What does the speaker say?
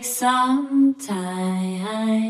take some time.